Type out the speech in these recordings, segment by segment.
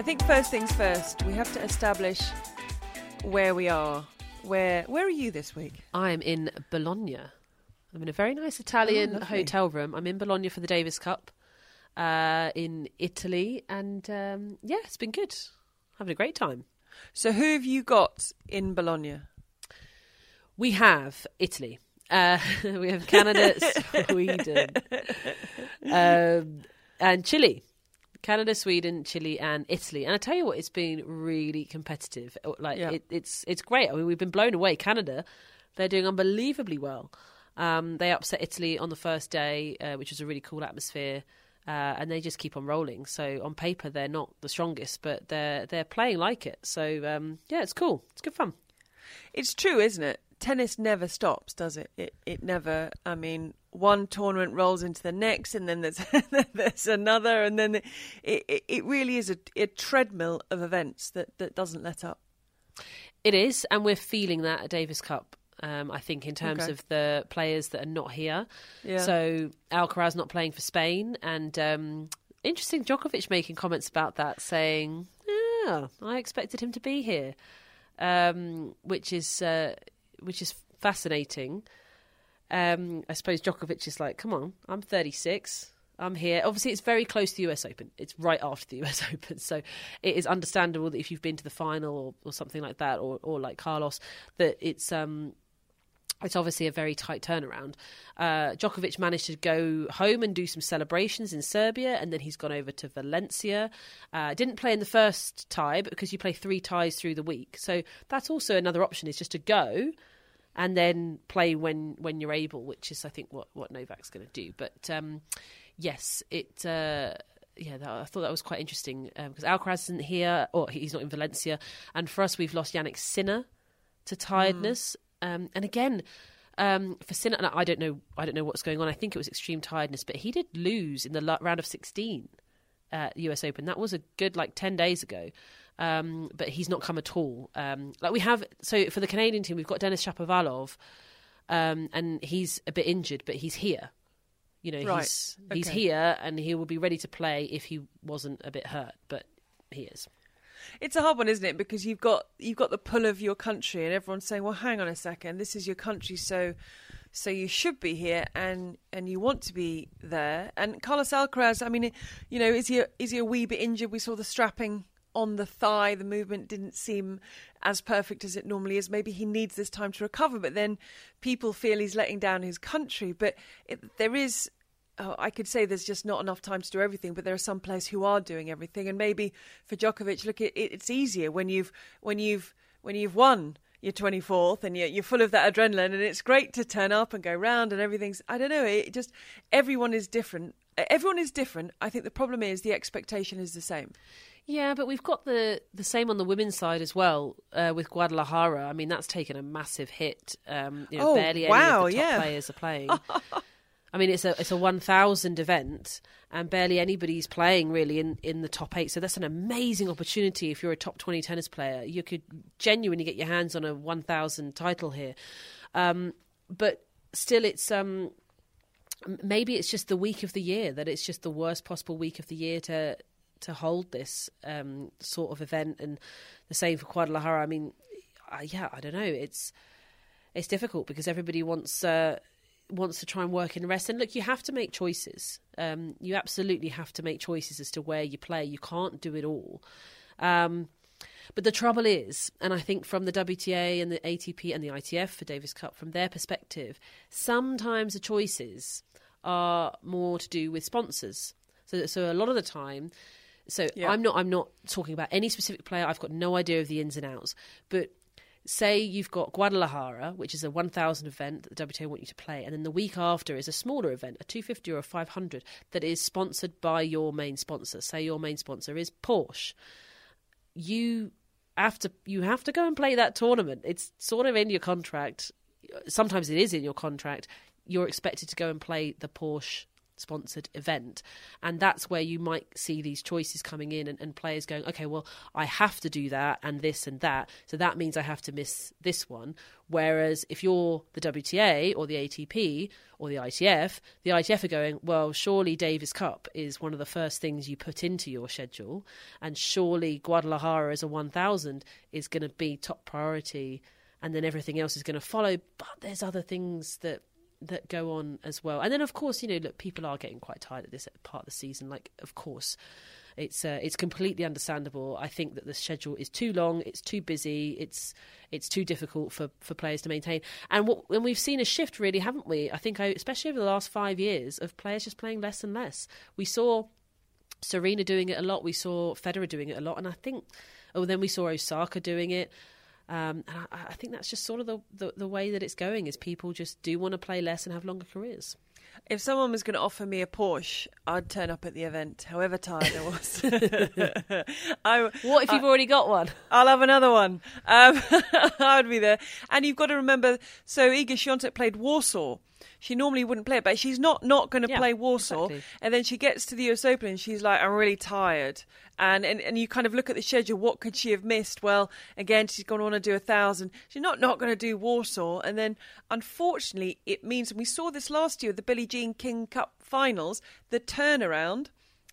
I think first things first, we have to establish where we are. Where where are you this week? I'm in Bologna. I'm in a very nice Italian Oh, hotel room. I'm in Bologna for the Davis Cup uh, in Italy, and um, yeah, it's been good. Having a great time. So who have you got in Bologna? We have Italy. Uh, we have Canada, Sweden, um, and Chile. Canada, Sweden, Chile, and Italy. And I tell you what, it's been really competitive. Uh, Like Yeah. it, it's it's great. I mean, we've been blown away. Canada, they're doing unbelievably well. Um, they upset Italy on the first day, uh, which was a really cool atmosphere. Uh, and they just keep on rolling. So on paper, they're not the strongest, but they're they're playing like it. So um, yeah, it's cool. It's good fun. It's true, isn't it? Tennis never stops, does it? It it never. I mean, one tournament rolls into the next, and then there's there's another, and then it it, it really is a, a treadmill of events that, that doesn't let up. It is, and we're feeling that at Davis Cup. Um, I think in terms Okay. of the players that are not here. Yeah. So Alcaraz not playing for Spain, and um, interesting Djokovic making comments about that, saying, "Yeah, I expected him to be here," um, which is uh, which is fascinating. Um, I suppose Djokovic is like, "Come on, I'm 36." I'm here. Obviously, it's very close to the US Open. It's right after the US Open, so it is understandable that if you've been to the final or, or something like that, or, or like Carlos, that it's um, it's obviously a very tight turnaround. Uh, Djokovic managed to go home and do some celebrations in Serbia, and then he's gone over to Valencia. Uh, didn't play in the first tie, because you play three ties through the week, so that's also another option is just to go and then play when when you're able, which is I think what what Novak's going to do. But um, yes, it. Uh, yeah, that, I thought that was quite interesting because Alcaraz isn't here, or he's not in Valencia, and for us, we've lost Jannik Sinner to tiredness. Um, and again, um, for Sinner, and I don't know, I don't know what's going on. I think it was extreme tiredness, but he did lose in the round of sixteen at US Open. That was a good like ten days ago. Um, but he's not come at all. Um, like we have, so for the Canadian team, we've got Denis Shapovalov, um, and he's a bit injured, but he's here. You know, Right. he's he's here, and he will be ready to play if he wasn't a bit hurt. But he is. It's a hard one, isn't it? Because you've got you've got the pull of your country, and everyone's saying, "Well, hang on a second, this is your country, so so you should be here, and and you want to be there." And Carlos Alcaraz, I mean, you know, is he a, is he a wee bit injured? We saw the strapping on the thigh. The movement didn't seem as perfect as it normally is. Maybe he needs this time to recover, but then people feel he's letting down his country. But it, there is oh, I could say there's just not enough time to do everything, but there are some players who are doing everything. And maybe for Djokovic, look, it, it's easier when you've when you've when you've won your 24th and you're, you're full of that adrenaline, and it's great to turn up and go round and everything's. I don't know. It just everyone is different. Everyone is different. I think the problem is the expectation is the same. Yeah, but we've got the the same on the women's side as well uh, with Guadalajara. I mean, that's taken a massive hit. Um, you know, Oh, barely wow, any of the top yeah. players are playing. I mean, it's a it's a one thousand event, and barely anybody's playing really in, in the top eight. So that's an amazing opportunity if you're a top twenty tennis player. You could genuinely get your hands on a one thousand title here, um, but still, it's um, maybe it's just the week of the year that it's just the worst possible week of the year to to hold this um, sort of event, and the same for Guadalajara. I mean, uh, yeah, I don't know. It's it's difficult because everybody wants uh, wants to try and work in the rest. And look, you have to make choices. Um, you absolutely have to make choices as to where you play. You can't do it all. Um, but the trouble is, and I think from the WTA and the ATP and the ITF for Davis Cup, from their perspective, sometimes the choices are more to do with sponsors. So, so a lot of the time, so Yeah. I'm not I'm not talking about any specific player. I've got no idea of the ins and outs, but say you've got Guadalajara, which is a 1,000 event that the WTA want you to play, and then the week after is a smaller event, a 250 or a 500, that is sponsored by your main sponsor. Say your main sponsor is Porsche. You have to you have to go and play that tournament. It's sort of in your contract. Sometimes it is in your contract. You're expected to go and play the Porsche sponsored event. And that's where you might see these choices coming in and, and, players going, okay, well, I have to do that and this and that. So that means I have to miss this one. Whereas if you're the WTA or the ATP or the ITF, the ITF are going, well, surely Davis Cup is one of the first things you put into your schedule. And surely Guadalajara as a 1000 is going to be top priority. And then everything else is going to follow. But there's other things that that go on as well. And then, of course, you know, look, people are getting quite tired at this part of the season. Like, of course, it's uh, it's completely understandable. I think that the schedule is too long, it's too busy, it's it's too difficult for, for players to maintain. And what, we've seen a shift, really, haven't we? I think, I, especially over the last five years, of players just playing less and less. We saw Serena doing it a lot. We saw Federer doing it a lot, and I think, oh, then we saw Osaka doing it. Um, and I, I, think that's just sort of the, the, the way that it's going is people just do want to play less and have longer careers. If someone was going to offer me a Porsche, I'd turn up at the event, however tired I was. I, what if you've I, already got one? I'll have another one. Um, I would be there. And you've got to remember, so Iga Swiatek played Warsaw she normally wouldn't play it, but she's not not going to yeah, play Warsaw. Exactly. And then she gets to the US Open and she's like, I'm really tired. And, and and you kind of look at the schedule. What could she have missed? Well, again, she's going to want to do a thousand. She's not not going to do Warsaw. And then, unfortunately, it means and we saw this last year, with the Billie Jean King Cup finals, the turnaround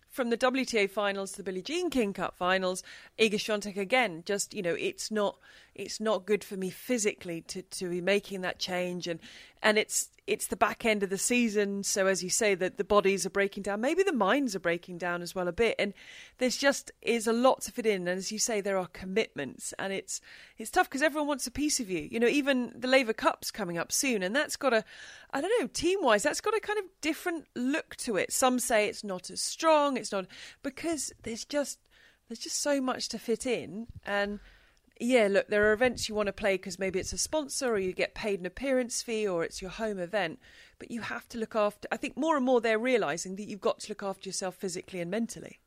from the WTA finals to the Billie Jean King Cup finals, Iga Swiatek again. Just you know, it's not it's not good for me physically to to be making that change, and and it's it's the back end of the season. So as you say, that the bodies are breaking down, maybe the minds are breaking down as well a bit, and there's just is a lot to fit in. And as you say, there are commitments, and it's it's tough because everyone wants a piece of you. You know, even the Laver Cup's coming up soon, and that's got a I don't know team wise, that's got a kind of different look to it. Some say it's not as strong. It's not because there's just there's just so much to fit in and yeah, look, there are events you want to play because maybe it's a sponsor or you get paid an appearance fee or it's your home event, but you have to look after. I think more and more they're realizing that you've got to look after yourself physically and mentally.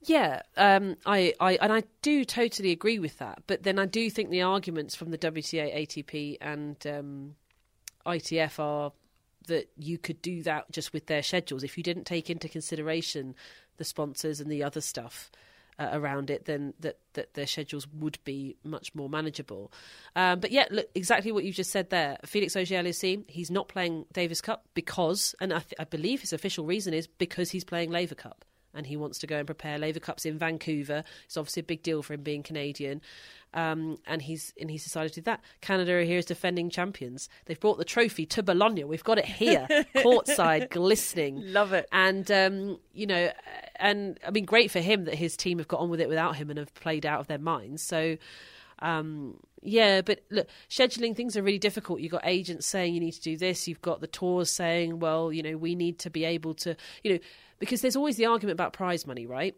Yeah, um, I, I, and I do totally agree with that. But then I do think the arguments from the WTA, ATP, and um, ITF are that you could do that just with their schedules if you didn't take into consideration the sponsors and the other stuff uh, around it, then that, that their schedules would be much more manageable. Um, but yeah, look, exactly what you just said there. Felix Auger-Aliassime, he's not playing Davis Cup because, and I, th- I believe his official reason is because he's playing Laver Cup and he wants to go and prepare Laver Cups in Vancouver. It's obviously a big deal for him being Canadian, um, and he's and he's decided to do that. Canada are here as defending champions. They've brought the trophy to Bologna. We've got it here, courtside, glistening. Love it. And um, you know, and I mean, great for him that his team have got on with it without him and have played out of their minds. So. Um, yeah, but look, scheduling things are really difficult. You've got agents saying you need to do this. You've got the tours saying, well, you know, we need to be able to, you know, because there's always the argument about prize money, right?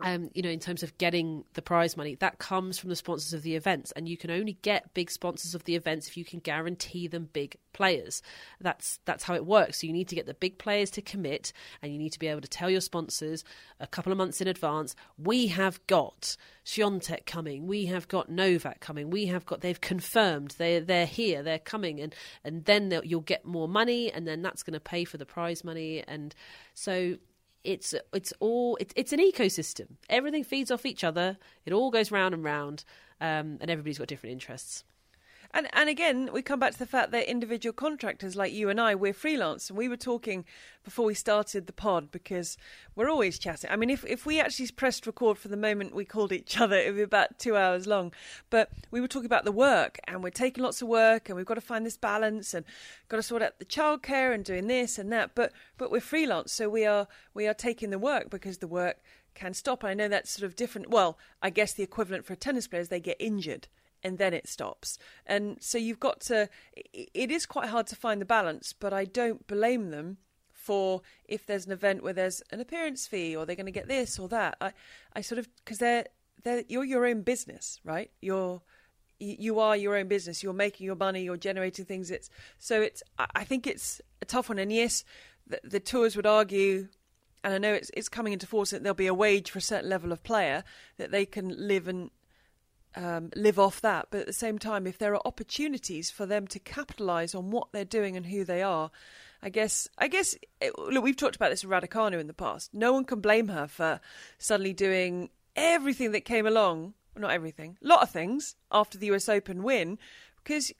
Um, you know, in terms of getting the prize money, that comes from the sponsors of the events, and you can only get big sponsors of the events if you can guarantee them big players. That's that's how it works. So you need to get the big players to commit, and you need to be able to tell your sponsors a couple of months in advance. We have got Swiatek coming. We have got Novak coming. We have got. They've confirmed they they're here. They're coming, and and then you'll get more money, and then that's going to pay for the prize money, and so it's it's all it's, it's an ecosystem. Everything feeds off each other. It all goes round and round, um, and everybody's got different interests. And and again, we come back to the fact that individual contractors like you and I, we're freelance, and we were talking before we started the pod because we're always chatting. I mean, if if we actually pressed record for the moment we called each other, it would be about two hours long. But we were talking about the work, and we're taking lots of work, and we've got to find this balance, and got to sort out the childcare and doing this and that. But but we're freelance, so we are we are taking the work because the work can stop. I know that's sort of different. Well, I guess the equivalent for a tennis player is they get injured and then it stops. And so you've got to, it is quite hard to find the balance, but I don't blame them for if there's an event where there's an appearance fee or they're going to get this or that. I, I sort of, because they're, they're, you're your own business, right? You're, you are your own business. You're making your money. You're generating things. It's so it's. I think it's a tough one. And yes, the, the tours would argue, and I know it's it's coming into force that there'll be a wage for a certain level of player that they can live and um, live off that. But at the same time, if there are opportunities for them to capitalise on what they're doing and who they are, I guess I guess it, look, we've talked about this with Raducanu in the past. No one can blame her for suddenly doing everything that came along well, not everything, a lot of things after the US Open win, because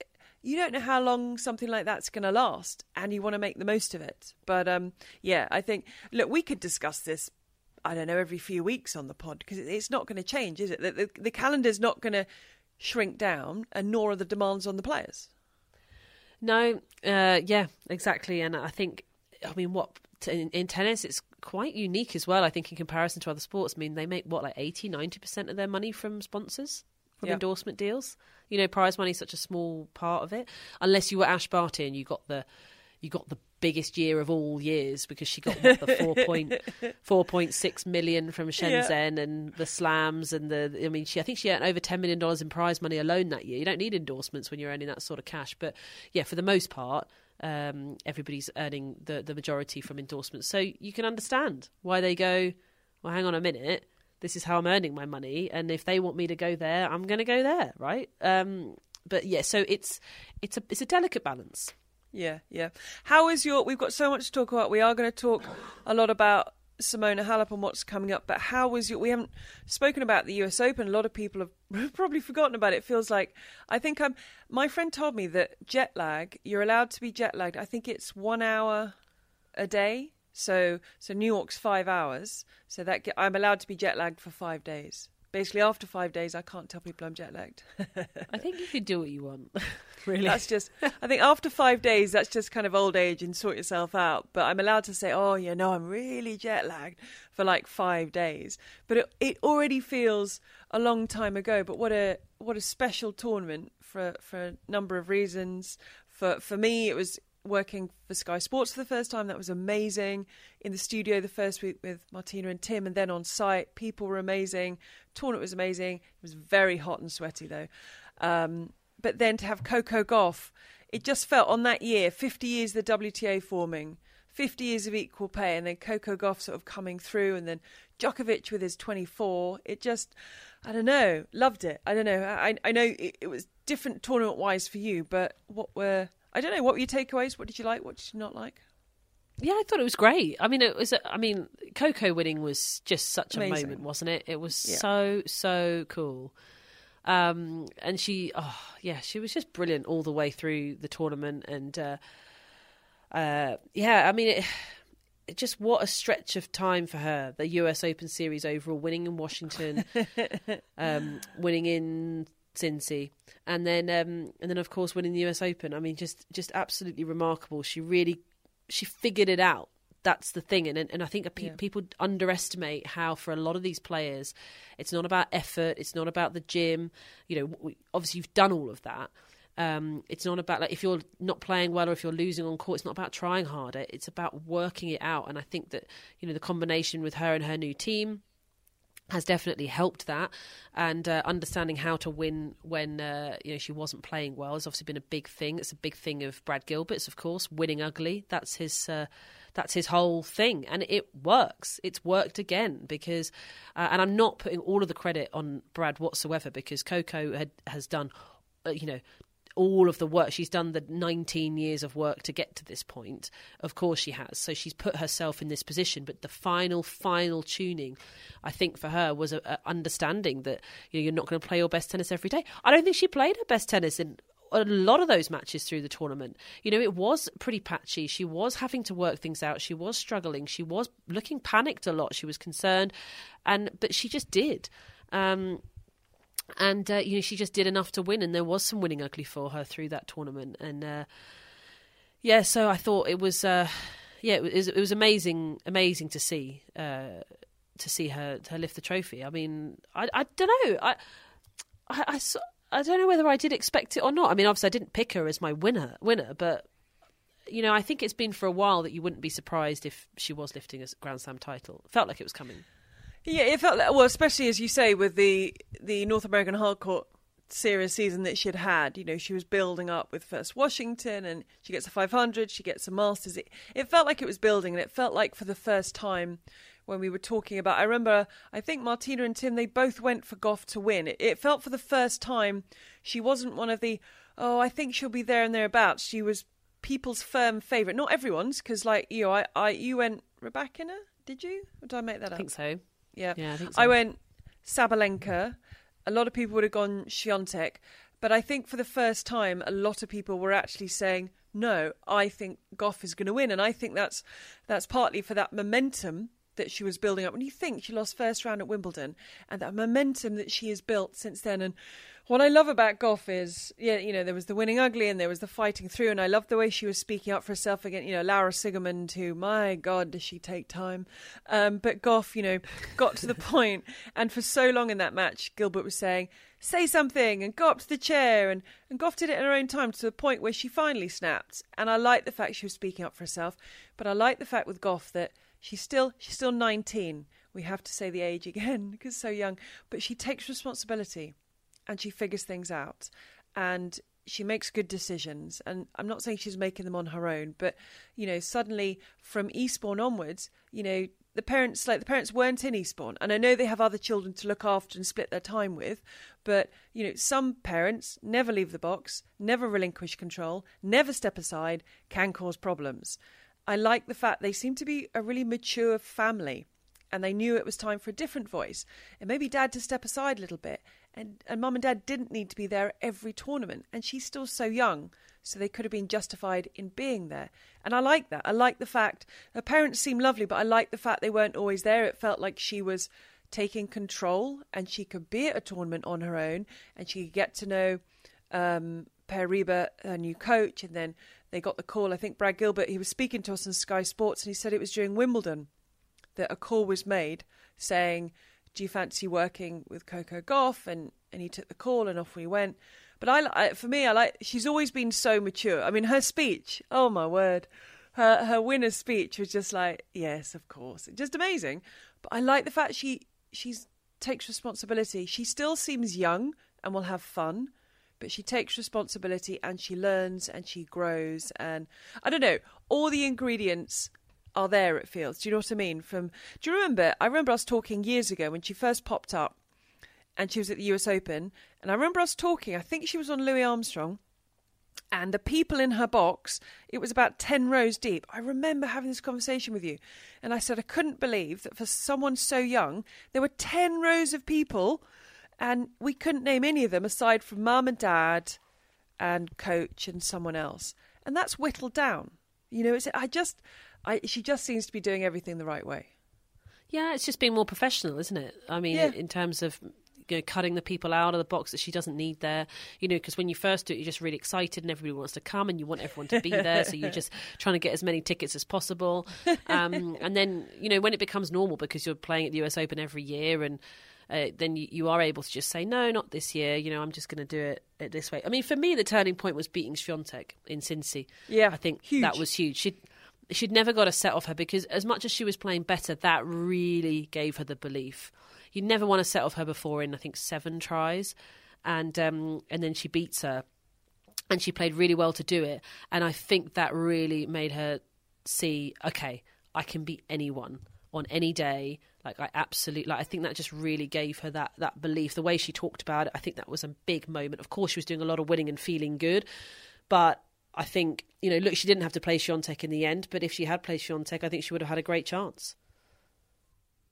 you don't know how long something like that's going to last, and you want to make the most of it. But um, yeah, I think look, we could discuss this. I don't know every few weeks on the pod because it's not going to change, is it? The, the, the calendar's not going to shrink down, and nor are the demands on the players. No, uh, yeah, exactly. And I think, I mean, what in, in, tennis, it's quite unique as well, I think, in comparison to other sports. I mean, they make what, like 80, 90% of their money from sponsors, from endorsement deals. You know, prize money is such a small part of it. Unless you were Ash Barty and you got the you got the biggest year of all years because she got what, the four point four point six million from Shenzhen yeah. and the slams and the I mean she I think she earned over ten million dollars in prize money alone that year. You don't need endorsements when you're earning that sort of cash, but yeah, for the most part, um, everybody's earning the, the majority from endorsements. So you can understand why they go, well, hang on a minute, this is how I'm earning my money, and if they want me to go there, I'm going to go there, right? Um, but yeah, so it's it's a it's a delicate balance. Yeah, yeah. How is your? We've got so much to talk about. We are going to talk a lot about Simona Halep and what's coming up. But how was your? We haven't spoken about the U.S. Open. A lot of people have probably forgotten about it. it. Feels like I think I'm. My friend told me that jet lag. You're allowed to be jet lagged. I think it's one hour a day. So so New York's five hours. So that I'm allowed to be jet lagged for five days basically after five days i can't tell people i'm jet lagged i think you can do what you want really. That's just i think after five days that's just kind of old age and sort yourself out. But i'm allowed to say oh you know i'm really jet lagged for like five days. But it, it already feels a long time ago. But what a what a special tournament for for a number of reasons. For for me it was working for Sky Sports for the first time. That was amazing. In the studio the first week with Martina and Tim, and then on site, people were amazing. Tournament was amazing. It was very hot and sweaty though. Um, but then to have Coco Gauff, it just felt on that year, 50 years the WTA forming, 50 years of equal pay, and then Coco Gauff sort of coming through, and then Djokovic with his 24. It just, I don't know, loved it. I don't know. I, I know it, it was different tournament wise for you, but what were I don't know. What were your takeaways? What did you like? What did you not like? Yeah, I thought it was great. I mean, it was. I mean, Coco winning was just such Amazing. a moment, wasn't it? It was yeah. so so cool. Um, and she, oh yeah, she was just brilliant all the way through the tournament. And uh, uh, yeah, I mean, it, it just what a stretch of time for her. The U.S. Open Series overall, winning in Washington, um, winning in Cincy, and then um, and then of course winning the US Open. I mean, just just absolutely remarkable. She really she figured it out. That's the thing, and and I think pe- yeah. people underestimate how for a lot of these players, it's not about effort. It's not about the gym. You know, we, obviously you've done all of that. Um, it's not about like if you're not playing well or if you're losing on court. It's not about trying harder. It's about working it out. And I think that you know the combination with her and her new team has definitely helped that, and uh, understanding how to win when uh, you know she wasn't playing well has obviously been a big thing. It's a big thing of Brad Gilbert's, of course, winning ugly. That's his. Uh, that's his whole thing, and it works. It's worked again because, uh, and I'm not putting all of the credit on Brad whatsoever because Coco had, has done, uh, you know, all of the work. She's done the 19 years of work to get to this point. Of course, she has. So she's put herself in this position. But the final, final tuning, I think, for her was a, a understanding that you know, you're not going to play your best tennis every day. I don't think she played her best tennis in a lot of those matches through the tournament. You know, it was pretty patchy. She was having to work things out. She was struggling. She was looking panicked a lot. She was concerned, and but she just did. Um, and uh, you know she just did enough to win, and there was some winning ugly for her through that tournament, and uh, yeah, so I thought it was uh, yeah it was it was amazing amazing to see uh, to see her her lift the trophy. I mean, I I don't know I I, I I don't know whether I did expect it or not. I mean, obviously I didn't pick her as my winner winner, but you know, I think it's been for a while that you wouldn't be surprised if she was lifting a Grand Slam title. felt like it was coming. Yeah, it felt like, well, especially as you say with the the North American hardcourt series season that she'd had. You know, she was building up with first Washington, and she gets a 500, she gets a Masters. It, it felt like it was building, and it felt like for the first time when we were talking about. I remember, I think Martina and Tim, they both went for Gauff to win. It, it felt for the first time she wasn't one of the, oh, I think she'll be there and thereabouts. She was people's firm favourite, not everyone's, because like you, know, I, I, you went Rybakina, did you? Or did I make that up? I think so. Yeah, yeah, I so. I went Sabalenka. A lot of people would have gone Swiatek, but I think for the first time, a lot of people were actually saying, "No, I think Gauff is going to win," and I think that's that's partly for that momentum that she was building up. When you think she lost first round at Wimbledon, and that momentum that she has built since then, and what I love about Gauff is, yeah, you know, there was the winning ugly and there was the fighting through, and I loved the way she was speaking up for herself again. You know, Laura Siegemund, who, my God, does she take time? Um, but Gauff, you know, got to the point, and for so long in that match, Gilbert was saying, "Say something," and go up to the chair, and and Gauff did it in her own time to the point where she finally snapped. And I like the fact she was speaking up for herself, but I like the fact with Gauff that she's still she's still 19. We have to say the age again because so young, but she takes responsibility and she figures things out. And she makes good decisions. And i'm not saying she's making them on her own but you know suddenly from eastbourne onwards you know the parents like the parents weren't in eastbourne. And i know they have other children to look after and split their time with but you know some parents never leave the box never relinquish control never step aside can cause problems i like the fact they seem to be a really mature family and they knew it was time for a different voice. And maybe dad to step aside a little bit and, and mum and dad didn't need to be there every tournament and she's still so young so they could have been justified in being there. And i like that. I like the fact her parents seem lovely but i like the fact they weren't always there. It felt like she was taking control and she could be at a tournament on her own and she could get to know um, Pere Riba, her new coach, and then they got the call. I think Brad Gilbert, he was speaking to us on Sky Sports, and he said it was during Wimbledon that a call was made saying, do you fancy working with Coco Gauff? And, and he took the call and off we went. But I, I, for me, I like, she's always been so mature. I mean, her speech, oh my word. Her, her winner's speech was just like, yes, of course. Just amazing. But I like the fact she, she's takes responsibility. She still seems young and will have fun, but she takes responsibility and she learns and she grows. And I don't know, all the ingredients are there at Fields. Do you know what I mean? From do you remember? I remember us talking years ago when she first popped up, and she was at the U.S. Open, and I remember us talking. I think she was on Louis Armstrong, and the people in her box. It was about ten rows deep. I remember having this conversation with you, and I said I couldn't believe that for someone so young there were ten rows of people, and we couldn't name any of them aside from mum and dad, and coach and someone else, and that's whittled down. You know, it's I just I, she just seems to be doing everything the right way. Yeah, it's just being more professional, isn't it? I mean, yeah. in terms of you know, cutting the people out of the box that she doesn't need there. You know, because when you first do it, you're just really excited and everybody wants to come and you want everyone to be there. so you're just trying to get as many tickets as possible. Um, and then, you know, when it becomes normal because you're playing at the US Open every year and uh, then you, you, are able to just say, no, not this year. You know, I'm just going to do it, it, this way. I mean, for me, the turning point was beating Swiatek in Cincy. Yeah, I think huge. that was huge. She she'd never got a set off her because as much as she was playing better, that really gave her the belief. You never won a set off her before in I think seven tries, and um, and then she beats her, and she played really well to do it. And I think that really made her see, okay, I can beat anyone on any day. Like I absolutely, like I think that just really gave her that that belief. The way she talked about it, I think that was a big moment. Of course, she was doing a lot of winning and feeling good, but I think, you know, look, she didn't have to play Swiatek in the end, but if she had played Swiatek, I think she would have had a great chance.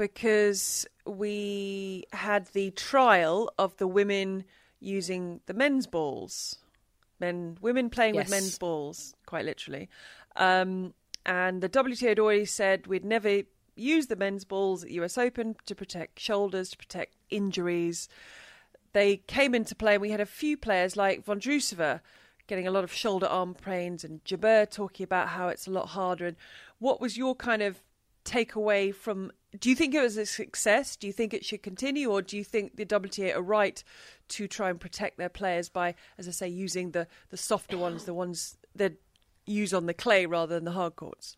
Because we had the trial of the women using the men's balls, men, women playing yes. with men's balls, quite literally. Um, and the WTA had already said we'd never use the men's balls at US Open to protect shoulders, to protect injuries. they came into play, and we had a few players like Vondrousova getting a lot of shoulder arm pains, and Jabeur talking about how it's a lot harder. And what was your kind of takeaway from? Do you think it was a success? Do you think it should continue, or do you think the WTA are right to try and protect their players by, as I say, using the the softer ones, the ones that use on the clay rather than the hard courts?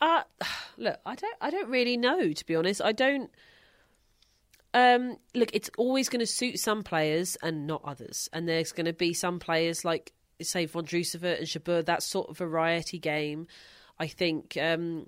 Uh, look, I don't, I don't really know to be honest. I don't. Um, look, it's always going to suit some players and not others, and there's going to be some players like say Von Vondrousova and Jabeur, that sort of variety game. I think um,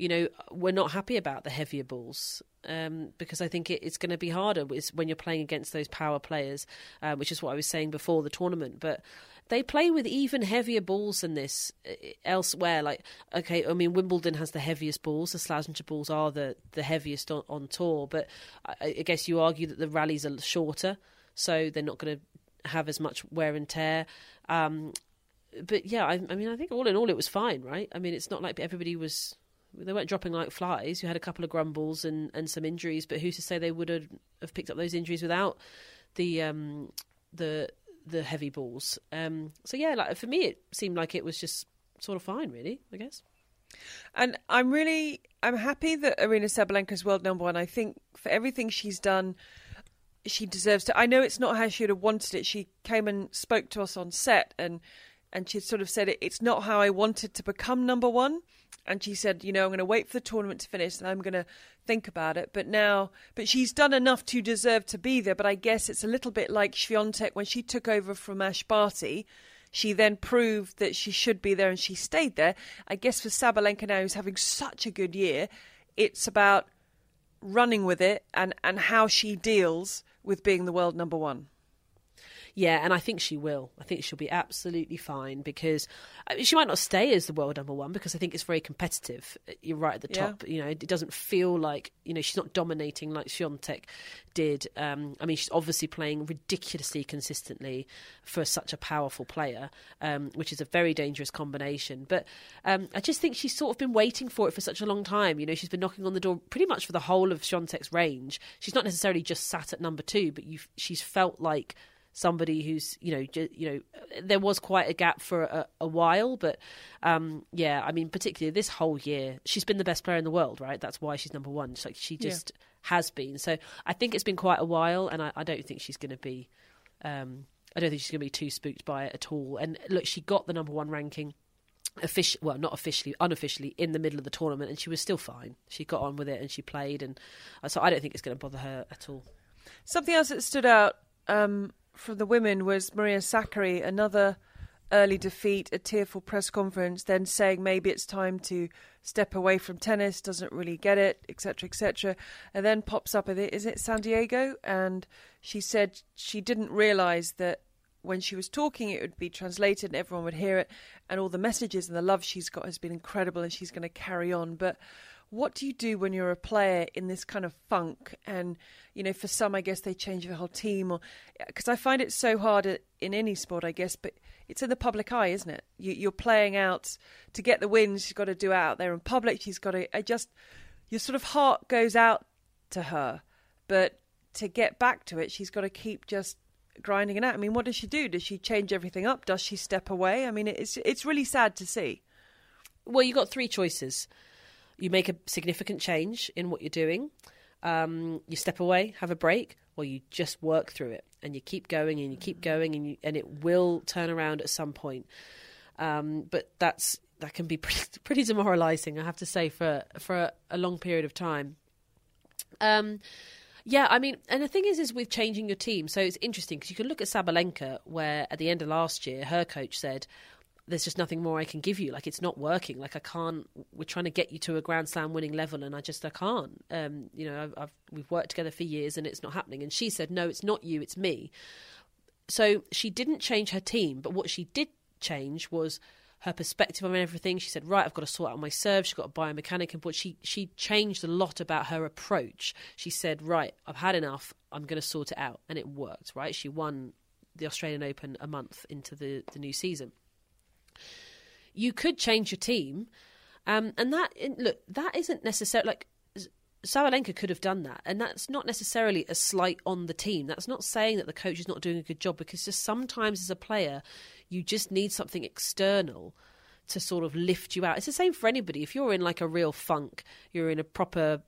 you know we're not happy about the heavier balls um, because I think it, it's going to be harder when you're playing against those power players, uh, which is what I was saying before the tournament. But they play with even heavier balls than this uh, elsewhere. Like, okay, I mean, Wimbledon has the heaviest balls. The Slazenger balls are the, the heaviest on, on tour. But I, I, guess you argue that the rallies are shorter, so they're not going to have as much wear and tear. Um, but yeah, I, I mean, I think all in all, it was fine, right? I mean, it's not like everybody was they weren't dropping like flies. You had a couple of grumbles and, and some injuries, but who's to say they would have, picked up those injuries without the um, the the heavy balls. Um, so yeah, like for me, it seemed like it was just sort of fine, really. I guess. And I'm really I'm happy that Aryna Sabalenka's world number one. I think for everything she's done, she deserves to. I know it's not how she would have wanted it. She came and spoke to us on set, and and she sort of said it, it's not how I wanted to become number one. And she said, you know, I'm going to wait for the tournament to finish and I'm going to think about it. But now, but she's done enough to deserve to be there. But I guess it's a little bit like Swiatek when she took over from Ash Barty. She then proved that she should be there and she stayed there. I guess for Sabalenka now, who's having such a good year, it's about running with it and, and how she deals with being the world number one. Yeah, and I think she will. I think she'll be absolutely fine because I mean, she might not stay as the world number one because I think it's very competitive. You're right at the yeah. top. You know, it doesn't feel like you know she's not dominating like Swiatek did. Um, I mean, she's obviously playing ridiculously consistently for such a powerful player, um, which is a very dangerous combination. But um, I just think she's sort of been waiting for it for such a long time. You know, she's been knocking on the door pretty much for the whole of Swiatek's range. She's not necessarily just sat at number two, but she's felt like somebody who's you know ju- you know there was quite a gap for a, a while but um, yeah i mean particularly this whole year she's been the best player in the world right? That's why she's number one. Like she just yeah. has been. So i think it's been quite a while and i, I don't think she's going to be um, i don't think she's going to be too spooked by it at all. And look she got the number one ranking officially well not officially unofficially in the middle of the tournament and she was still fine. She got on with it and she played and uh, so i don't think it's going to bother her at all. Something else that stood out um, from the women was Maria Sakkari, another early defeat, a tearful press conference, then saying maybe it's time to step away from tennis, doesn't really get it, etc., etc. And then pops up, is it San Diego? And she said she didn't realise that when she was talking, it would be translated and everyone would hear it. And all the messages and the love she's got has been incredible, and she's going to carry on. But what do you do when you're a player in this kind of funk? And you know for some i guess they change the whole team or uh, because i find it so hard in any sport i guess but it's in the public eye isn't it? You, are playing out to get the wins she's got to do it out there in public she's got to i just your sort of heart goes out to her but to get back to it she's got to keep just grinding it out. I mean what does she do? Does she change everything up? Does she step away? I mean it's it's really sad to see. Well you got three choices you make a significant change in what you're doing, um, you step away, have a break, or you just work through it and you keep going and you keep going and you, and it will turn around at some point. Um, but that's that can be pretty, pretty, demoralizing, I have to say, for for a, a long period of time. Um, yeah, I mean, and the thing is, is with changing your team. So it's interesting because you can look at Sabalenka, where at the end of last year, her coach said, there's just nothing more I can give you. Like it's not working. Like I can't. We're trying to get you to a Grand Slam winning level, and I just I can't. Um, you know, I've, I've we've worked together for years, and it's not happening. And she said, no, it's not you, it's me. So she didn't change her team, but what she did change was her perspective on everything. She said, "Right, I've got to sort out my serve." She's got a biomechanic input. She she changed a lot about her approach. She said, "Right, I've had enough. I'm going to sort it out," and it worked. Right, she won the Australian Open a month into the the new season you could change your team, um, and that look that isn't necessarily like Sabalenka could have done that, and that's not necessarily a slight on the team. That's not saying that the coach is not doing a good job because just sometimes as a player, you just need something external to sort of lift you out. It's the same for anybody. If you're in like a real funk, you're in a proper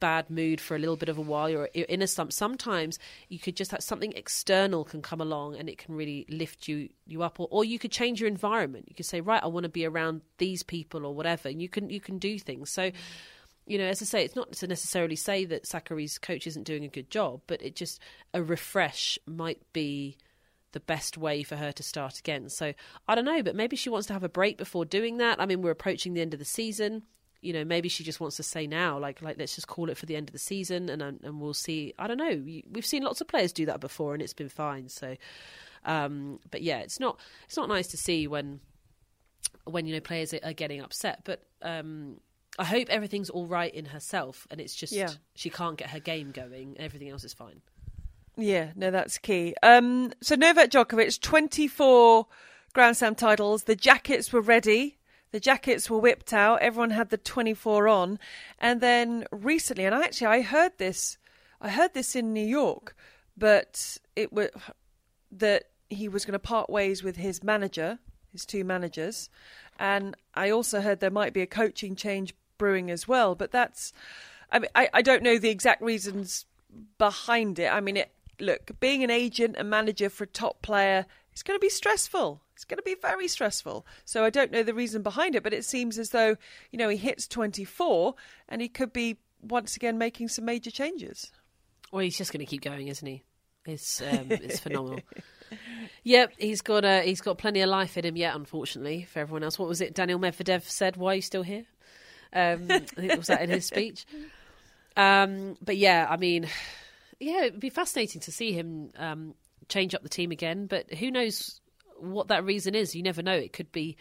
bad mood for a little bit of a while, you're, in a slump. Sometimes you could just have something external can come along and it can really lift you you up, or, or you could change your environment. You could say, right, I want to be around these people or whatever, and you can you can do things. So. You know, as I say, it's not to necessarily say that Sakkari's coach isn't doing a good job, but it just a refresh might be the best way for her to start again. So I don't know, but maybe she wants to have a break before doing that. I mean, we're approaching the end of the season you know maybe she just wants to say now like like let's just call it for the end of the season and and we'll see. I don't know. We've seen lots of players do that before and it's been fine. So um, but yeah it's not it's not nice to see when when you know players are getting upset. But um, I hope everything's all right in herself and it's just yeah. she can't get her game going. Everything else is fine. Yeah no that's key. Um, so Novak Djokovic 24 Grand Slam titles. The jackets were ready the jackets were whipped out. Everyone had the 24 on. And then recently, and actually I heard this, I heard this in New York, but it was that he was going to part ways with his manager, his two managers, and I also heard there might be a coaching change brewing as well. But that's, I mean, I, I don't know the exact reasons behind it. I mean, it look being an agent and manager for a top player it's going to be stressful. It's going to be very stressful. So I don't know the reason behind it, but it seems as though, you know, he hits 24 and he could be once again making some major changes. Well, he's just going to keep going, isn't he? It's um, it's phenomenal. Yep, he's got uh, he's got plenty of life in him yet. Unfortunately, for everyone else, what was it? Daniel Medvedev said, "Why are you still here?" Um, I think was that in his speech. Um, but yeah, I mean, yeah, it'd be fascinating to see him um, change up the team again. But who knows what that reason is? You never know. It could be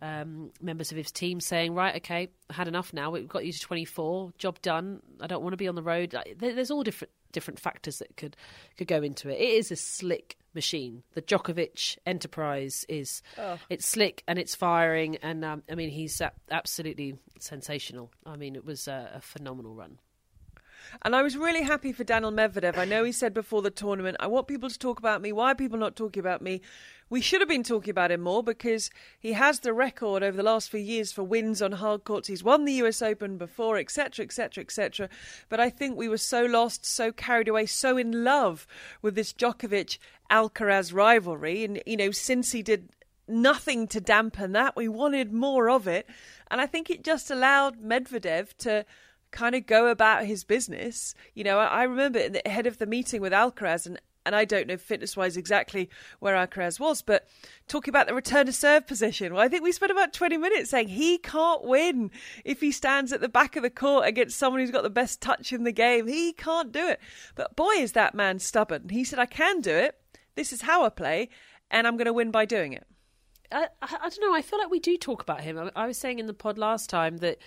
um, members of his team saying, "Right, okay, had enough now. We've got you to 24. Job done. I don't want to be on the road." There's all different different factors that could could go into it. It is a slick machine. The Djokovic enterprise is oh. it's slick and it's firing, and um, I mean he's absolutely sensational. I mean it was a, a phenomenal run. And I was really happy for Daniel Medvedev. I know he said before the tournament, I want people to talk about me. Why are people not talking about me? We should have been talking about him more because he has the record over the last few years for wins on hard courts. He's won the US Open before, etc., etc., etc. But I think we were so lost, so carried away, so in love with this Djokovic Alcaraz rivalry. And, you know, since he did nothing to dampen that, we wanted more of it. And I think it just allowed Medvedev to kind of go about his business. You know, I, remember in the head of the meeting with Alcaraz, and, and I don't know fitness wise exactly where Alcaraz was, but talking about the return to serve position. Well, I think we spent about 20 minutes saying he can't win if he stands at the back of the court against someone who's got the best touch in the game. He can't do it. But boy, is that man stubborn. He said, I can do it. This is how I play, and I'm going to win by doing it. I, I, I don't know. I feel like we do talk about him. I, I was saying in the pod last time that,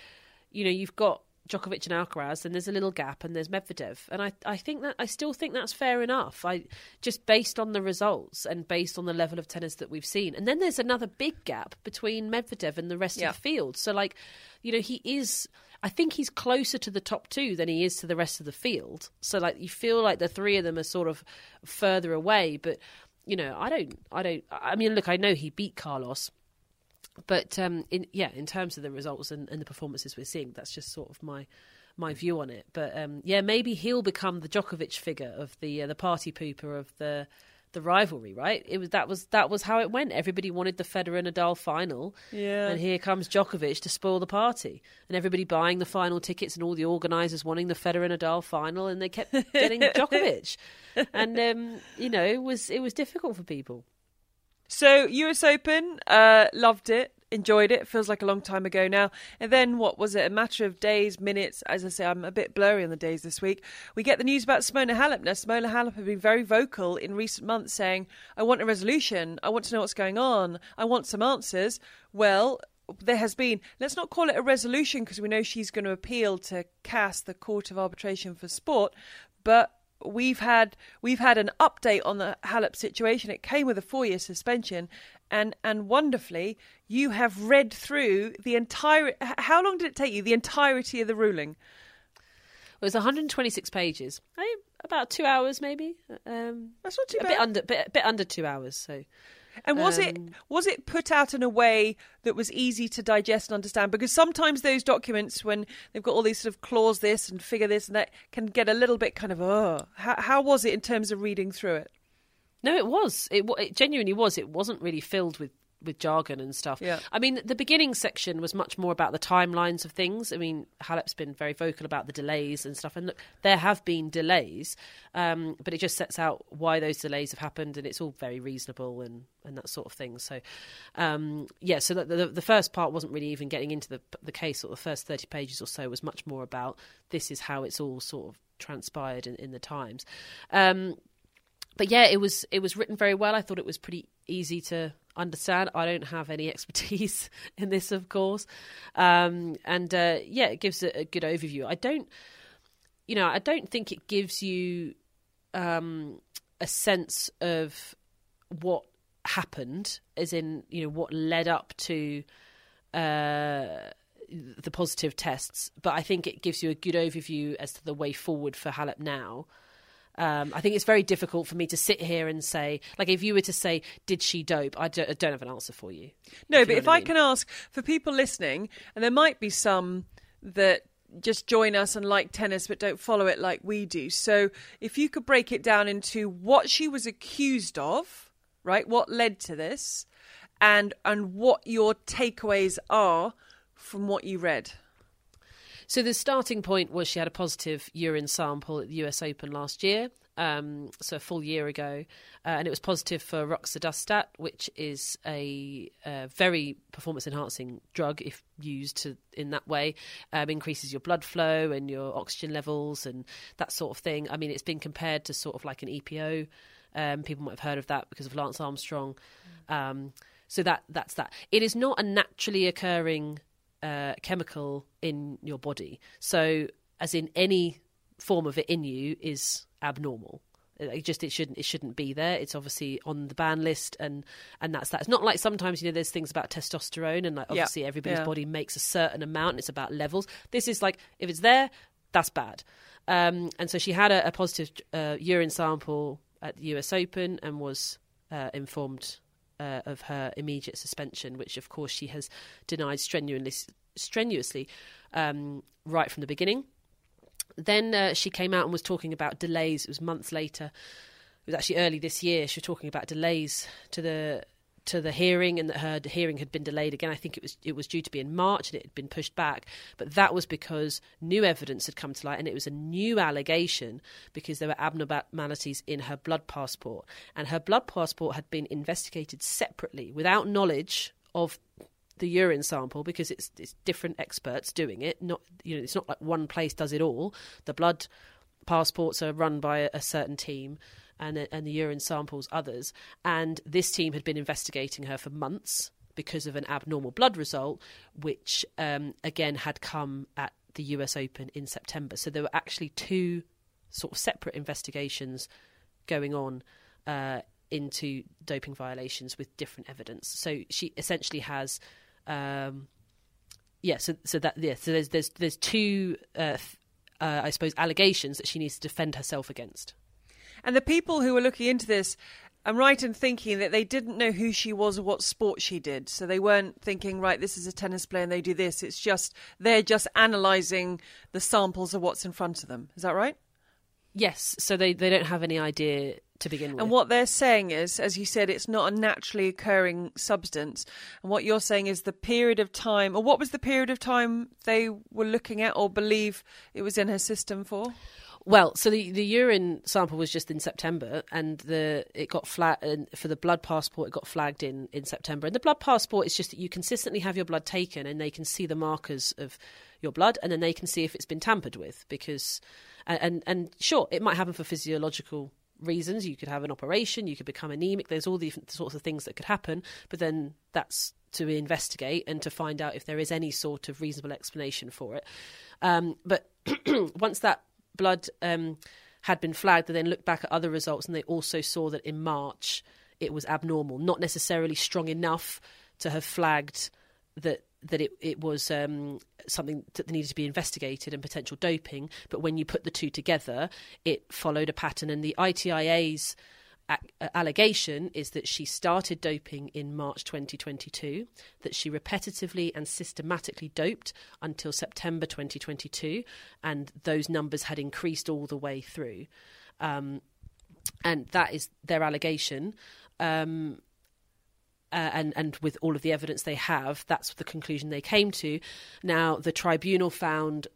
you know, you've got Djokovic and Alcaraz, and there's a little gap, and there's Medvedev, and I, I think that I still think that's fair enough. I just based on the results and based on the level of tennis that we've seen, and then there's another big gap between Medvedev and the rest yeah. of the field. So, like, you know, he is. I think he's closer to the top two than he is to the rest of the field. So, like, you feel like the three of them are sort of further away, but you know, I don't, I don't. I mean, look, I know he beat Carlos but um, in, yeah, in terms of the results and, and, the performances we're seeing, that's just sort of my my view on it. But um, yeah, maybe he'll become the Djokovic figure of the uh, the party pooper of the the rivalry, right? It was that was that was how it went. Everybody wanted the Federer Nadal final, yeah. And here comes Djokovic to spoil the party, and everybody buying the final tickets, and all the organisers wanting the Federer Nadal final, and they kept getting Djokovic, and um, you know it was it was difficult for people. So US Open, uh, loved it, enjoyed it. Feels like a long time ago now. And then what was it? A matter of days, minutes. As I say, I'm a bit blurry on the days this week. We get the news about Simona Halep. Now, Simona Halep has been very vocal in recent months, saying, "I want a resolution. I want to know what's going on. I want some answers." Well, there has been, let's not call it a resolution because we know she's going to appeal to CAS, the Court of Arbitration for Sport, but we've had we've had an update on the Halep situation. It came with a four year suspension, and and wonderfully, you have read through the entire. How long did it take you? The entirety of the ruling. It was 126 pages. About two hours, maybe. Um, That's not too a bad. bit under, bit, bit under two hours. So And was it Um, was it put out in a way that was easy to digest and understand? Because sometimes those documents, when they've got all these sort of clause this and figure this and that, can get a little bit kind of oh. How, how was it in terms of reading through it? No, it was. It, it genuinely was. It wasn't really filled with with jargon and stuff. Yeah. I mean, the beginning section was much more about the timelines of things. I mean, Halep's been very vocal about the delays and stuff, and look, there have been delays, um, but it just sets out why those delays have happened, and it's all very reasonable and and that sort of thing. So, um, yeah. So the, the the first part wasn't really even getting into the the case, or the first thirty pages or so was much more about this is how it's all sort of transpired in, in the times. Um, but yeah, it was it was written very well. I thought it was pretty easy to understand. I don't have any expertise in this, of course, um, and uh, yeah, it gives a, a good overview. I don't, you know, I don't think it gives you um, a sense of what happened, as in you know what led up to. Uh, the positive tests, but I think it gives you a good overview as to the way forward for Halep now. Um, I think it's very difficult for me to sit here and say, like, if you were to say, "Did she dope?" I don't, I don't have an answer for you. No, you but know if I I mean. can ask for people listening, and there might be some that just join us and like tennis but don't follow it like we do. So if you could break it down into what she was accused of, right? What led to this, and and what your takeaways are from what you read. So the starting point was she had a positive urine sample at the US Open last year, um, so a full year ago, uh, and it was positive for roxadustat, which is a, uh very performance-enhancing drug if used to, in that way. Um, increases your blood flow and your oxygen levels and that sort of thing. I mean, it's been compared to sort of like an EPO. Um, people might have heard of that because of Lance Armstrong. Um, so that that's that. It is not a naturally occurring uh, chemical in your body. So, as in any form of it in you is abnormal. It just it shouldn't it shouldn't be there. It's obviously on the ban list, and and that's that. It's not like sometimes you know there's things about testosterone, and like Yeah. obviously everybody's Yeah. body makes a certain amount. And it's about levels. This is like if it's there, that's bad. Um, and so she had a, a positive uh, urine sample at the US Open and was uh, informed uh, of her immediate suspension, which of course she has denied strenuously, strenuously um, right from the beginning. Then uh, she came out and was talking about delays. It was months later. It was actually early this year. She was talking about delays to the to the hearing and that her hearing had been delayed again. I think it was it was due to be in March and it had been pushed back. But that was because new evidence had come to light and it was a new allegation because there were abnormalities in her blood passport. And her blood passport had been investigated separately without knowledge of the urine sample because it's it's different experts doing it. Not you know, it's not like one place does it all. The blood passports are run by a, a certain team, and the- and the urine samples others. And this team had been investigating her for months because of an abnormal blood result, which um, again had come at the U.S. Open in September. So there were actually two sort of separate investigations going on. Uh, into doping violations with different evidence. So she essentially has um, yeah, so so that yeah, so there's there's there's two, uh, uh, I suppose, allegations that she needs to defend herself against. And the people who were looking into this, I'm right in thinking that they didn't know who she was or what sport she did. So they weren't thinking, right, this is a tennis player and they do this. It's just, they're just analysing the samples of what's in front of them. Is that right? Yes, so they they don't have any idea to begin with. And what they're saying is, as you said, it's not a naturally occurring substance. And what you're saying is the period of time, or what was the period of time they were looking at or believe it was in her system for? Well, so the, the urine sample was just in September, and the it got flat for the blood passport it got flagged in in September. And the blood passport is just that you consistently have your blood taken, and they can see the markers of your blood, and then they can see if it's been tampered with. Because and and, sure, it might happen for physiological reasons. You could have an operation, you could become anemic. There's all these sorts of things that could happen, but then that's to investigate and to find out if there is any sort of reasonable explanation for it. Um, but once that blood um, had been flagged, they then looked back at other results and they also saw that in March it was abnormal, not necessarily strong enough to have flagged that that it it was um, something that needed to be investigated and potential doping. But when you put the two together, it followed a pattern, and the ITIA's allegation is that she started doping in March 2022, that she repetitively and systematically doped until September 2022, and those numbers had increased all the way through. Um, and that is their allegation. Um, uh, and and with all of the evidence they have, that's the conclusion they came to. Now, the tribunal found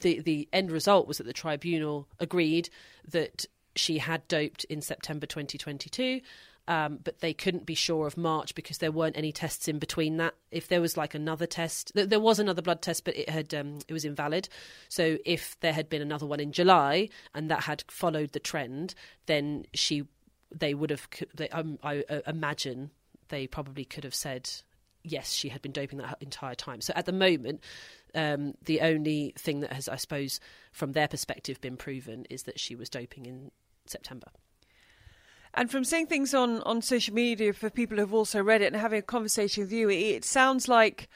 the the end result was that the tribunal agreed that she had doped in September 2022. Um, but they couldn't be sure of March because there weren't any tests in between that. If there was like another test, th- there was another blood test, but it had um, it was invalid. So if there had been another one in July and that had followed the trend, then she they would have. They, um, I uh, imagine they probably could have said yes, she had been doping that entire time. So at the moment, um, the only thing that has, I suppose, from their perspective, been proven is that she was doping in September. And from seeing things on, on social media for people who've also read it and having a conversation with you, it, sounds like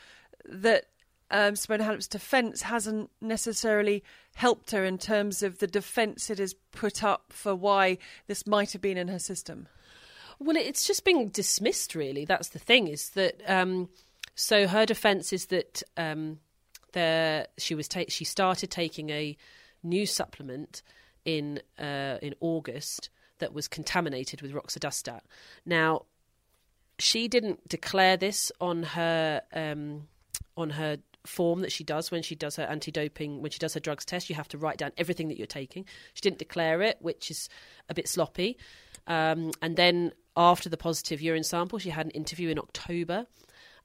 that um, Simona Halep's defence hasn't necessarily helped her in terms of the defence it has put up for why this might have been in her system. Well, it's just being dismissed, really. That's the thing, is that. Um, so her defence is that um, there she was ta- she started taking a new supplement in uh, in August that was contaminated with roxadustat. Now, she didn't declare this on her um, on her form that she does when she does her anti-doping when she does her drugs test. You have to write down everything that you're taking. She didn't declare it which is a bit sloppy. Um, and then after the positive urine sample she had an interview in october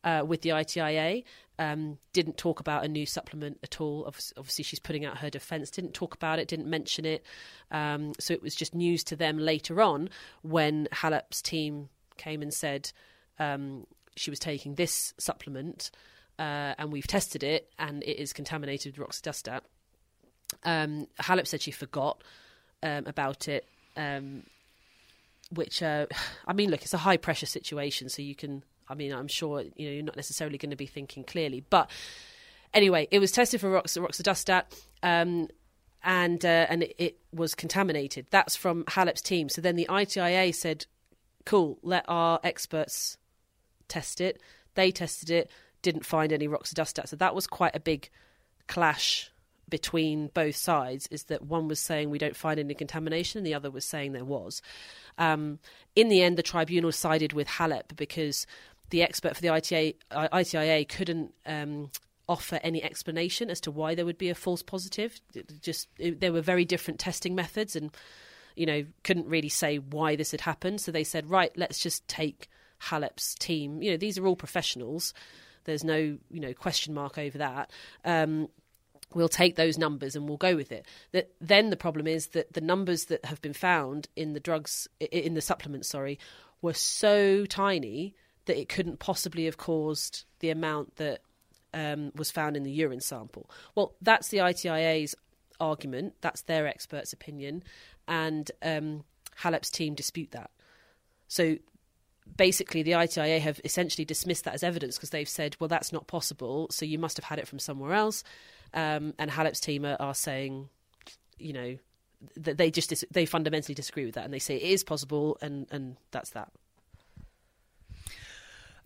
uh, with the ITIA. Um, didn't talk about a new supplement at all. Obviously, she's putting out her defence. Didn't talk about it. Didn't mention it. Um, so it was just news to them later on when Halep's team came and said um, she was taking this supplement, uh, and we've tested it, and it is contaminated with roxadustat. Um, Halep said she forgot um, about it. Um, which, uh, I mean, look, it's a high pressure situation, so you can I mean, I'm sure you know you're not necessarily going to be thinking clearly, but anyway, it was tested for rox- roxadustat. Um, and uh, and it, it, was contaminated. That's from Halep's team. So then the ITIA said, "Cool, let our experts test it." They tested it, didn't find any roxadustat. So that was quite a big clash between both sides. Is that one was saying we don't find any contamination, and the other was saying there was. Um, in the end, the tribunal sided with Halep because the expert for the ITA, ITIA couldn't um, offer any explanation as to why there would be a false positive. It just it, there were very different testing methods, and you know couldn't really say why this had happened. So they said, right, let's just take Halep's team. You know, these are all professionals. There's no you know question mark over that. Um, we'll take those numbers and we'll go with it. That then the problem is that the numbers that have been found in the drugs in the supplements, sorry, were so tiny that it couldn't possibly have caused the amount that um, was found in the urine sample. Well, that's the ITIA's argument. That's their expert's opinion, and um, Halep's team dispute that. So basically, the ITIA have essentially dismissed that as evidence because they've said, "Well, that's not possible. So you must have had it from somewhere else." Um, and Halep's team are, are saying, you know, that they just dis- they fundamentally disagree with that, and they say it is possible, and and that's that.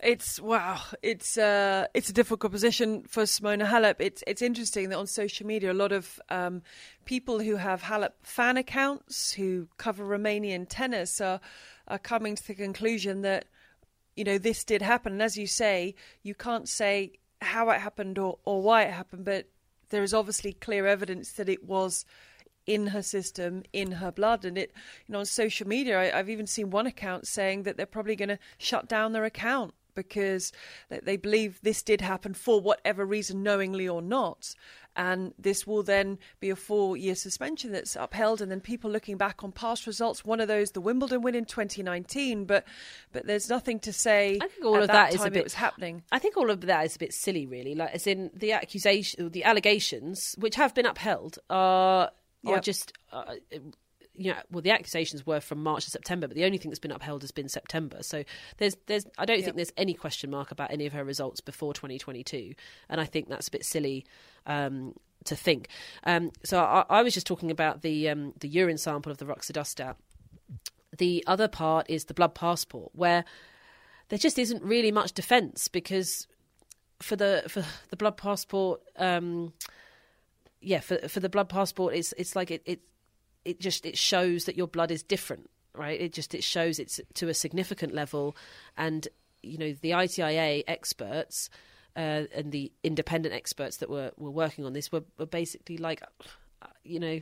It's wow. It's uh, it's a difficult position for Simona Halep. It's it's interesting that on social media, a lot of um, people who have Halep fan accounts who cover Romanian tennis are are coming to the conclusion that you know this did happen. And as you say, you can't say how it happened or, or why it happened, but there is obviously clear evidence that it was in her system, in her blood. And it, you know, on social media, I, have even seen one account saying that they're probably going to shut down their account because they believe this did happen for whatever reason, knowingly or not. And this will then be a four year suspension that's upheld. And then people looking back on past results, one of those, the Wimbledon win in 2019. But but there's nothing to say I think all of that, that is a bit, was happening. I think all of that is a bit silly, really. Like, as in the accusation, the allegations, which have been upheld, are, are yep. just. Uh, you know, well, the accusations were from March to September, but the only thing that's been upheld has been September. So there's, there's, I don't think there's any question mark about any of her results before 2022, and I think that's a bit silly um, to think. Um, so I, I, was just talking about the um, the urine sample of the roxadustat. The other part is the blood passport, where there just isn't really much defence because for the for the blood passport, um, yeah, for for the blood passport, it's it's like it, it it just it shows that your blood is different, right? It just it shows it's to a significant level, and you know the ITIA experts uh, and the independent experts that were were working on this were, were basically like, you know,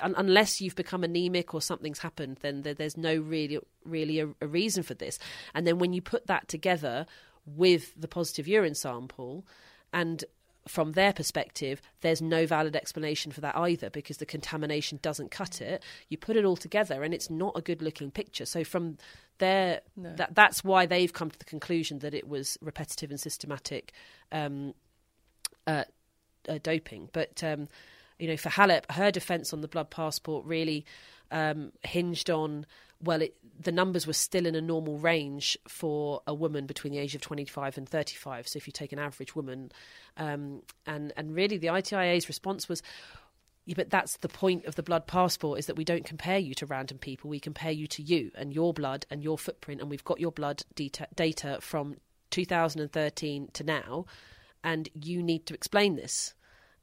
un- unless you've become anemic or something's happened, then there, there's no really really a, a reason for this. And then when you put that together with the positive urine sample and from their perspective, there's no valid explanation for that either because the contamination doesn't cut it. You put it all together and it's not a good looking picture. So from there, no. that that's why they've come to the conclusion that it was repetitive and systematic um, uh, uh, doping. But um, you know, for Halep, her defence on the blood passport really um, hinged on well, it, the numbers were still in a normal range for a woman between the age of 25 and 35. So if you take an average woman, um, and and really the ITIA's response was, yeah, but that's the point of the blood passport is that we don't compare you to random people. We compare you to you and your blood and your footprint, and we've got your blood data, data from 2013 to now, and you need to explain this.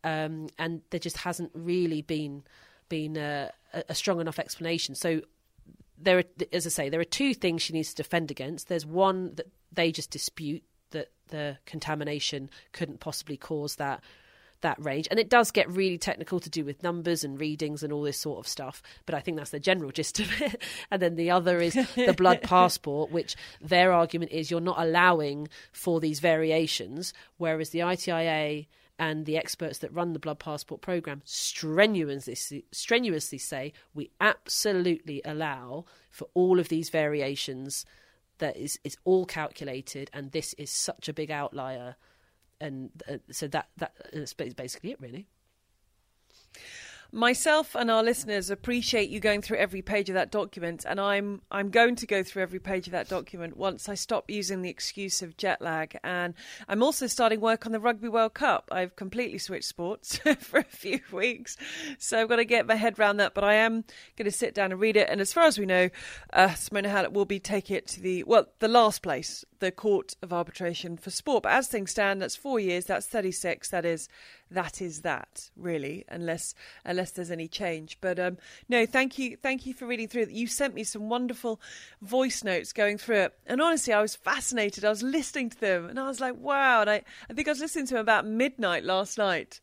Um, and there just hasn't really been been a, a strong enough explanation. So there are, as I say, there are two things she needs to defend against. There's one that they just dispute that the contamination couldn't possibly cause that that range, and it does get really technical to do with numbers and readings and all this sort of stuff. But I think that's the general gist of it. and then the other is the blood passport, which their argument is you're not allowing for these variations, whereas the ITIA and the experts that run the blood passport program strenuously strenuously say we absolutely allow for all of these variations that is is all calculated and this is such a big outlier. And uh, so that that is basically it really myself and our listeners appreciate you going through every page of that document and I'm I'm going to go through every page of that document once I stop using the excuse of jet lag and I'm also starting work on the Rugby World Cup. I've completely switched sports for a few weeks. So I've got to get my head around that, but I am going to sit down and read it and as far as we know, uh, Simona Halep will be taking it to the well, the last place, the Court of Arbitration for Sport. But as things stand, that's 4 years, that's 36, that is that is that really unless unless there's any change but um no thank you thank you for reading through you sent me some wonderful voice notes going through it and honestly i was fascinated i was listening to them and i was like wow and i i think i was listening to them about midnight last night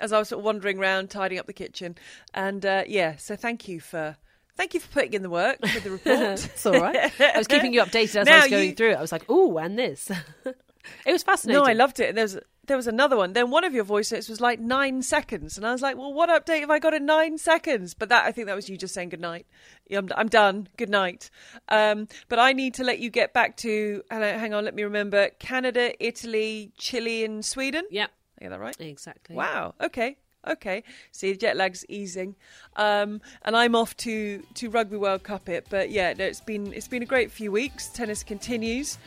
as i was sort of wandering around tidying up the kitchen and uh, yeah so thank you for Thank you for putting in the work for the report. it's all right. I was keeping you updated as now I was going you... through it. I was like, "Oh, and this." it was fascinating. No, I loved it. And there's there was another one. Then one of your voice notes was like nine seconds, and I was like, "Well, what update have I got in nine seconds?" But that I think that was you just saying good night. I'm, I'm done. Good night. Um, but I need to let you get back to. Hang on, let me remember. Canada, Italy, Chile, and Sweden. Yeah, I get that right. Exactly. Wow. Okay. Okay. See, the jet lag's easing, um, and I'm off to to Rugby World Cup it. But yeah, no, it's been it's been a great few weeks. Tennis continues.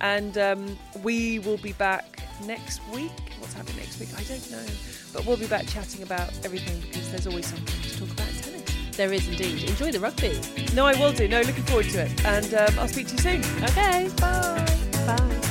And um, we will be back next week. What's happening next week? I don't know. But we'll be back chatting about everything because there's always something to talk about in tennis. There is indeed. Enjoy the rugby. No, I will do. No, looking forward to it. And um, I'll speak to you soon. Okay. Bye. Bye.